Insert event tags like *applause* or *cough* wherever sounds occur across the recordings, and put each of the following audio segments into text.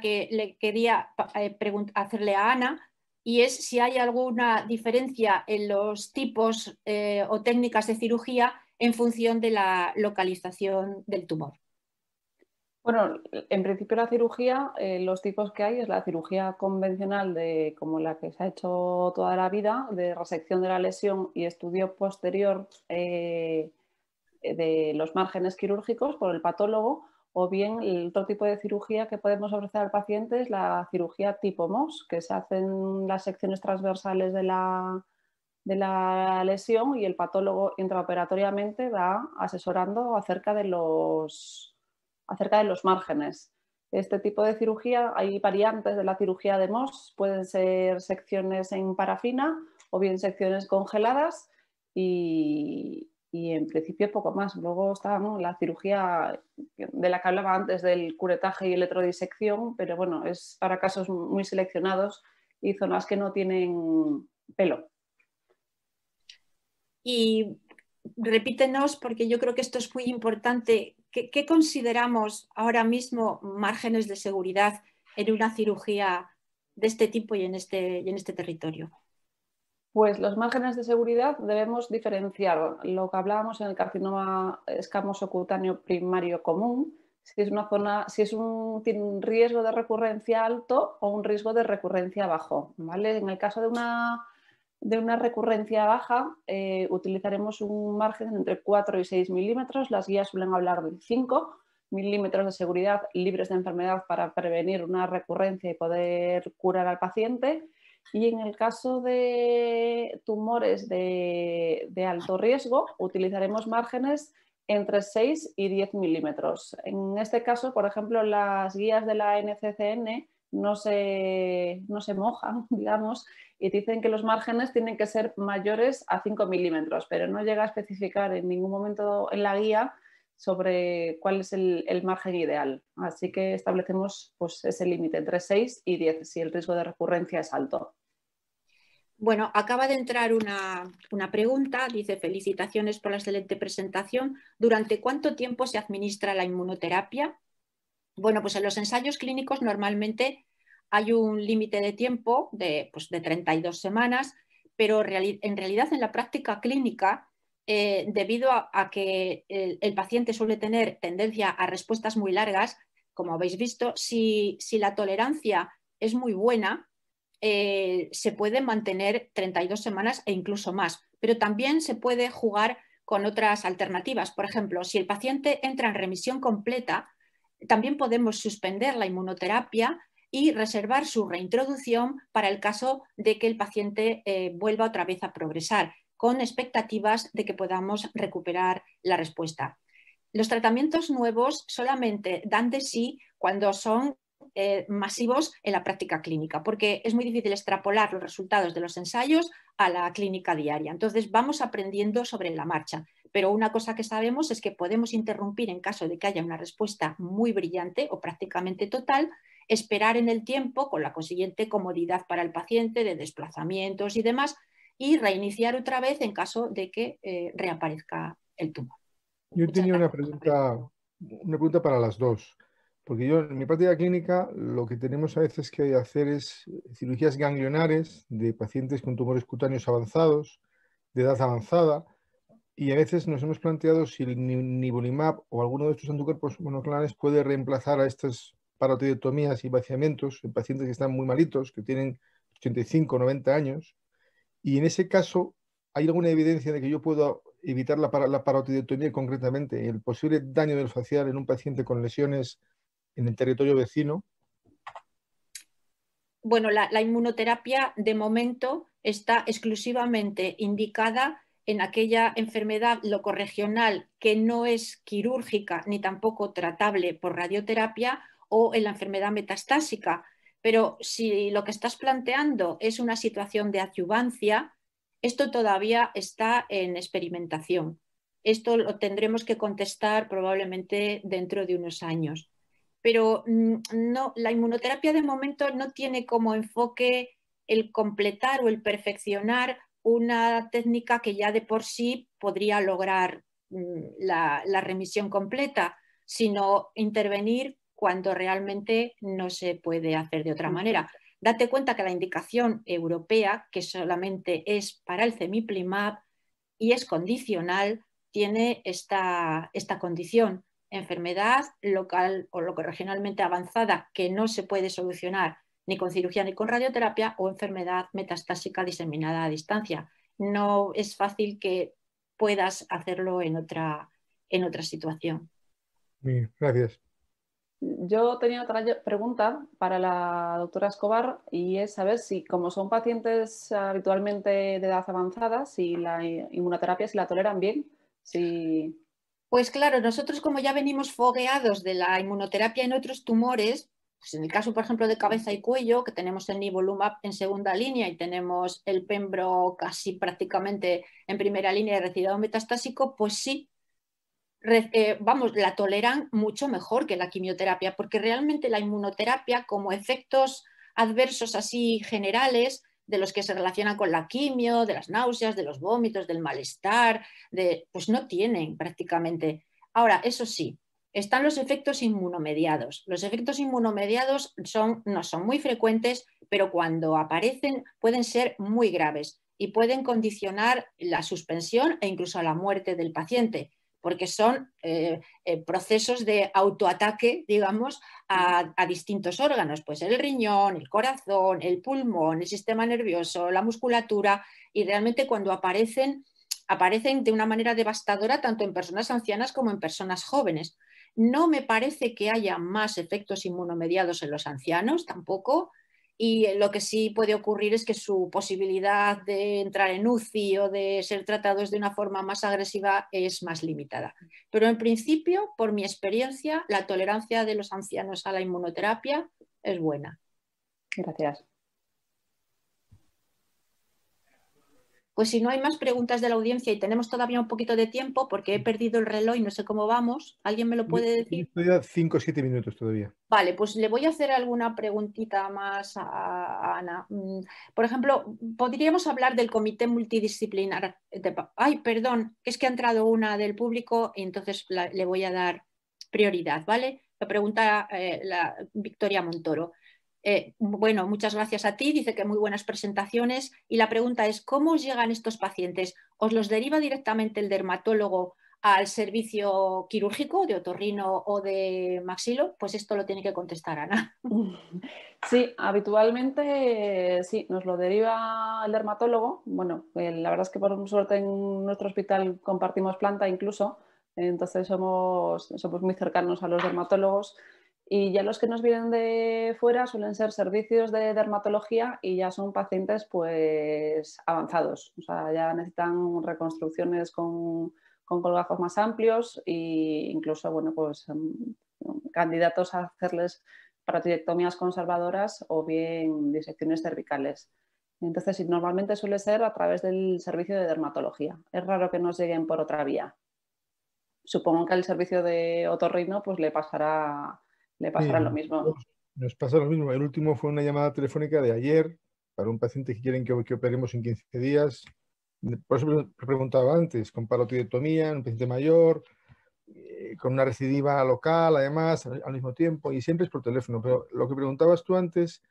que le quería eh, hacerle a Ana y es si hay alguna diferencia en los tipos eh, o técnicas de cirugía en función de la localización del tumor. Bueno, en principio la cirugía, eh, los tipos que hay es la cirugía convencional de como la que se ha hecho toda la vida, de resección de la lesión y estudio posterior de los márgenes quirúrgicos por el patólogo, o bien el otro tipo de cirugía que podemos ofrecer al paciente es la cirugía tipo MOS, que se hacen las secciones transversales de la, de la lesión y el patólogo intraoperatoriamente va asesorando acerca de los, acerca de los márgenes. Este tipo de cirugía, hay variantes de la cirugía de MOS, pueden ser secciones en parafina o bien secciones congeladas y, y en principio poco más. Luego está la cirugía de la que hablaba antes del curetaje y electrodisección, pero bueno, es para casos muy seleccionados y zonas que no tienen pelo. Y repítenos, porque yo creo que esto es muy importante, ¿qué, qué consideramos ahora mismo márgenes de seguridad en una cirugía de este tipo y en este, y en este territorio? Pues los márgenes de seguridad debemos diferenciar lo que hablábamos en el carcinoma escamoso cutáneo primario común, si es una zona, si es un, tiene un riesgo de recurrencia alto o un riesgo de recurrencia bajo. ¿vale? En el caso de una, de una recurrencia baja, eh, utilizaremos un margen entre 4 y 6 milímetros. Las guías suelen hablar de 5 milímetros de seguridad libres de enfermedad para prevenir una recurrencia y poder curar al paciente y en el caso de tumores de, alto riesgo, utilizaremos márgenes entre 6 y 10 milímetros. En este caso, por ejemplo, las guías de la NCCN no se, no se mojan, *laughs* digamos, y dicen que los márgenes tienen que ser mayores a 5 milímetros, pero no llega a especificar en ningún momento en la guía sobre cuál es el, margen ideal. Así que establecemos pues, ese límite entre 6 y 10 si el riesgo de recurrencia es alto. Bueno, acaba de entrar una, pregunta, dice felicitaciones por la excelente presentación. ¿Durante cuánto tiempo se administra la inmunoterapia? Bueno, pues en los ensayos clínicos normalmente hay un límite de tiempo de, pues de 32 semanas, pero en realidad en la práctica clínica, eh, debido a, que el, paciente suele tener tendencia a respuestas muy largas, como habéis visto, si la tolerancia es muy buena, eh, se puede mantener 32 semanas e incluso más, pero también se puede jugar con otras alternativas. Por ejemplo, si el paciente entra en remisión completa, también podemos suspender la inmunoterapia y reservar su reintroducción para el caso de que el paciente eh, vuelva otra vez a progresar, con expectativas de que podamos recuperar la respuesta. Los tratamientos nuevos solamente dan de sí cuando son eh, masivos en la práctica clínica, porque es muy difícil extrapolar los resultados de los ensayos a la clínica diaria. Entonces vamos aprendiendo sobre la marcha. Pero una cosa que sabemos es que podemos interrumpir en caso de que haya una respuesta muy brillante o prácticamente total, esperar en el tiempo con la consiguiente comodidad para el paciente de desplazamientos y demás y reiniciar otra vez en caso de que eh, reaparezca el tumor. Yo tenía una pregunta, una pregunta para las dos. Porque yo en mi práctica clínica lo que tenemos a veces que hacer es cirugías ganglionares de pacientes con tumores cutáneos avanzados, de edad avanzada, y a veces nos hemos planteado si el nivolumab o alguno de estos anticuerpos monoclonales puede reemplazar a estas parotidiectomías y vaciamientos en pacientes que están muy malitos, que tienen 85 o 90 años. Y en ese caso, ¿hay alguna evidencia de que yo puedo evitar la, la parotidiectomía concretamente, el posible daño del facial en un paciente con lesiones en el territorio vecino? Bueno, la, inmunoterapia de momento está exclusivamente indicada en aquella enfermedad locorregional que no es quirúrgica ni tampoco tratable por radioterapia o en la enfermedad metastásica. Pero si lo que estás planteando es una situación de adyuvancia, esto todavía está en experimentación. Esto lo tendremos que contestar probablemente dentro de unos años pero mm, no, la inmunoterapia de momento no tiene como enfoque el completar o el perfeccionar una técnica que ya de por sí podría lograr mm, la, remisión completa, sino intervenir cuando realmente no se puede hacer de otra manera. Date cuenta que la indicación europea, que solamente es para el cemiplimab y es condicional, tiene esta, esta condición, enfermedad local o local regionalmente avanzada que no se puede solucionar ni con cirugía ni con radioterapia o enfermedad metastásica diseminada a distancia. No es fácil que puedas hacerlo en otra, en otra situación. Bien, gracias. Yo tenía otra pregunta para la doctora Escobar y es saber si, como son pacientes habitualmente de edad avanzada, si la inmunoterapia, si la toleran bien, si... Pues claro, nosotros como ya venimos fogueados de la inmunoterapia en otros tumores, pues en el caso, por ejemplo, de cabeza y cuello, que tenemos el nivolumab en segunda línea y tenemos el pembro casi prácticamente en primera línea de retirado metastásico, pues sí, eh, vamos, la toleran mucho mejor que la quimioterapia, porque realmente la inmunoterapia, como efectos adversos así generales, de los que se relacionan con la quimio, de las náuseas, de los vómitos, del malestar, de, pues no tienen prácticamente. Ahora, eso sí, están los efectos inmunomediados. Los efectos inmunomediados son, no son muy frecuentes, pero cuando aparecen pueden ser muy graves y pueden condicionar la suspensión e incluso la muerte del paciente porque son eh, eh, procesos de autoataque, digamos, a, distintos órganos, pues el riñón, el corazón, el pulmón, el sistema nervioso, la musculatura, y realmente cuando aparecen, aparecen de una manera devastadora tanto en personas ancianas como en personas jóvenes. No me parece que haya más efectos inmunomediados en los ancianos tampoco, y lo que sí puede ocurrir es que su posibilidad de entrar en UCI o de ser tratados de una forma más agresiva es más limitada. Pero en principio, por mi experiencia, la tolerancia de los ancianos a la inmunoterapia es buena. Gracias. Pues si no hay más preguntas de la audiencia y tenemos todavía un poquito de tiempo, porque he perdido el reloj y no sé cómo vamos, ¿alguien me lo puede decir? Estoy cinco o siete minutos todavía. Vale, pues le voy a hacer alguna preguntita más a Ana. Mm, por ejemplo, podríamos hablar del comité multidisciplinar. Ay, perdón, es que ha entrado una del público y entonces le voy a dar prioridad, ¿vale? Lo pregunta eh, la Victoria Montoro. Eh, bueno, muchas gracias a ti, dice que muy buenas presentaciones y la pregunta es, ¿cómo os llegan estos pacientes? ¿Os los deriva directamente el dermatólogo al servicio quirúrgico de otorrino o de maxilo? Pues esto lo tiene que contestar Ana. *laughs* Sí, habitualmente sí, nos lo deriva el dermatólogo. Bueno, eh, la verdad es que por suerte en nuestro hospital compartimos planta incluso, entonces somos, somos muy cercanos a los dermatólogos. Y ya los que nos vienen de fuera suelen ser servicios de dermatología y ya son pacientes pues avanzados. O sea, ya necesitan reconstrucciones con, con colgajos más amplios e incluso, bueno, pues em, candidatos a hacerles parotidiectomías conservadoras o bien disecciones cervicales. Entonces, normalmente suele ser a través del servicio de dermatología. Es raro que nos lleguen por otra vía. Supongo que al servicio de otorrino pues le pasará le pasará lo mismo. Nos pasa lo mismo. El último fue una llamada telefónica de ayer para un paciente que quieren que, operemos en 15 días. Por eso preguntaba antes, con parotidiectomía, un paciente mayor, eh, con una recidiva local, además, al mismo tiempo, y siempre es por teléfono. Pero lo que preguntabas tú antes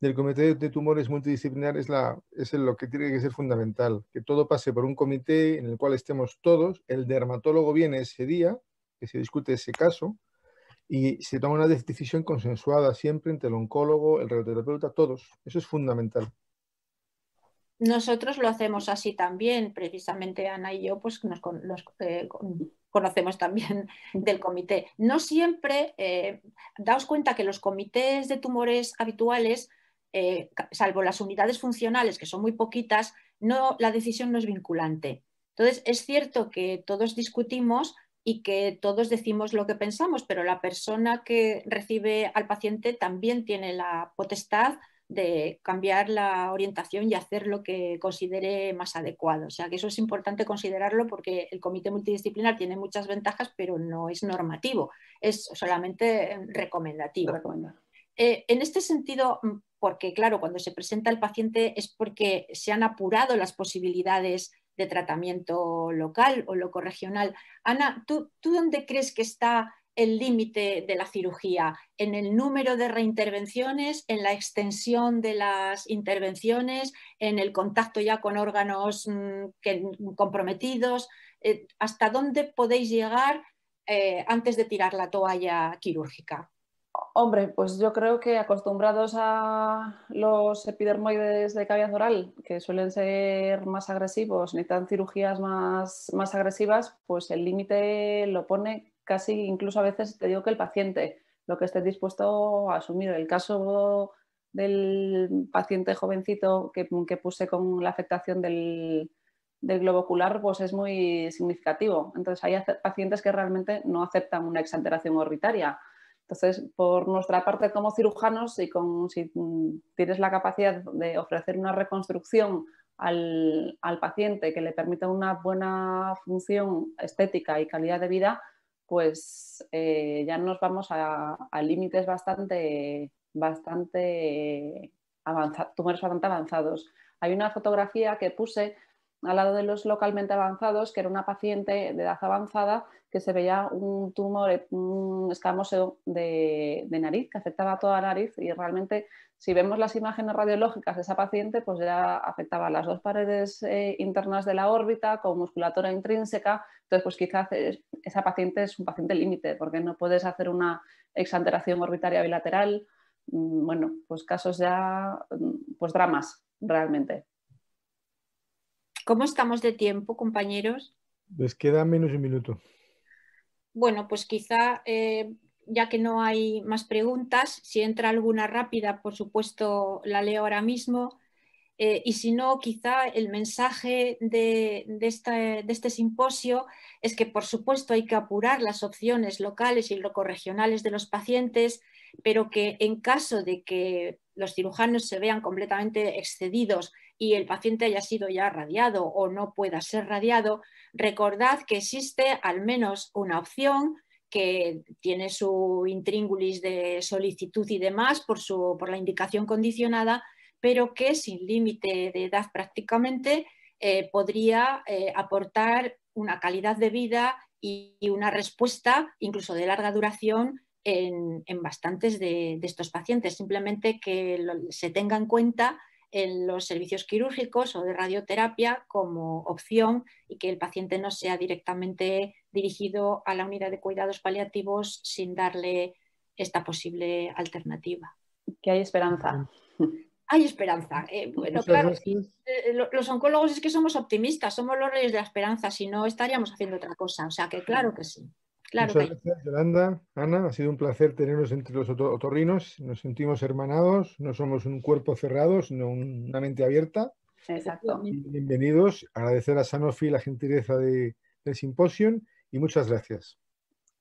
del comité de tumores multidisciplinares es, la, es lo que tiene que ser fundamental, que todo pase por un comité en el cual estemos todos, el dermatólogo viene ese día, que se discute ese caso, y se toma una decisión consensuada siempre entre el oncólogo, el radioterapeuta, todos. Eso es fundamental. Nosotros lo hacemos así también, precisamente Ana y yo pues nos, eh, conocemos también *laughs* del comité. No siempre, eh, daos cuenta que los comités de tumores habituales, eh, salvo las unidades funcionales, que son muy poquitas, no, la decisión no es vinculante. Entonces, es cierto que todos discutimos, y que todos decimos lo que pensamos, pero la persona que recibe al paciente también tiene la potestad de cambiar la orientación y hacer lo que considere más adecuado. O sea que eso es importante considerarlo porque el comité multidisciplinar tiene muchas ventajas, pero no es normativo, es solamente recomendativo. Eh, en este sentido, mm, porque claro, cuando se presenta el paciente es porque se han apurado las posibilidades de tratamiento local o loco regional. Ana, ¿tú, ¿tú dónde crees que está el límite de la cirugía? ¿En el número de reintervenciones, en la extensión de las intervenciones, en el contacto ya con órganos mm, comprometidos? Eh, ¿Hasta dónde podéis llegar eh, antes de tirar la toalla quirúrgica? Hombre, pues yo creo que acostumbrados a los epidermoides de cavidad oral, que suelen ser más agresivos, necesitan cirugías más, más agresivas, pues el límite lo pone casi incluso a veces te digo que el paciente, lo que esté dispuesto a asumir. El caso del paciente jovencito que, puse con la afectación del, del, globo ocular, pues es muy significativo. Entonces hay pacientes que realmente no aceptan una exanteración orbitaria. Entonces, por nuestra parte como cirujanos y con, si tienes la capacidad de ofrecer una reconstrucción al, al paciente que le permita una buena función estética y calidad de vida, pues eh, ya nos vamos a, límites bastante, bastante avanzados, tumores bastante avanzados. Hay una fotografía que puse al lado de los localmente avanzados, que era una paciente de edad avanzada que se veía un tumor, un escamoso de, nariz que afectaba a toda la nariz y realmente si vemos las imágenes radiológicas de esa paciente, pues ya afectaba las dos paredes eh, internas de la órbita con musculatura intrínseca. Entonces, pues quizás esa paciente es un paciente límite porque no puedes hacer una exanteración orbitaria bilateral. Mm, bueno, pues casos ya, mm, pues dramas realmente. ¿Cómo estamos de tiempo, compañeros? Les queda menos de un minuto. Bueno, pues quizá, eh, ya que no hay más preguntas, si entra alguna rápida, por supuesto, la leo ahora mismo. Eh, y si no, quizá el mensaje de, este simposio es que, por supuesto, hay que apurar las opciones locales y locorregionales de los pacientes, pero que en caso de que los cirujanos se vean completamente excedidos y el paciente haya sido ya radiado o no pueda ser radiado, recordad que existe al menos una opción que tiene su intríngulis de solicitud y demás por, su, por la indicación condicionada, pero que sin límite de edad prácticamente eh, podría eh, aportar una calidad de vida y, una respuesta incluso de larga duración en, bastantes de, de, estos pacientes. Simplemente que se tenga en cuenta en los servicios quirúrgicos o de radioterapia como opción y que el paciente no sea directamente dirigido a la unidad de cuidados paliativos sin darle esta posible alternativa. Que hay esperanza. *laughs* Hay esperanza. Eh, bueno, claro, eh, los oncólogos es que somos optimistas, somos los reyes de la esperanza, si no estaríamos haciendo otra cosa. O sea que claro que sí. Muchas gracias, Yolanda. Ana, ha sido un placer tenernos entre los otorrinos. Nos sentimos hermanados, no somos un cuerpo cerrado, sino una mente abierta. Exacto. bienvenidos. Agradecer a Sanofi la gentileza del simposio y muchas gracias.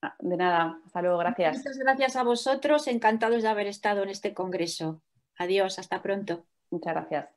Ah, de nada, hasta luego, gracias. Muchas gracias a vosotros, encantados de haber estado en este congreso. Adiós, hasta pronto. Muchas gracias.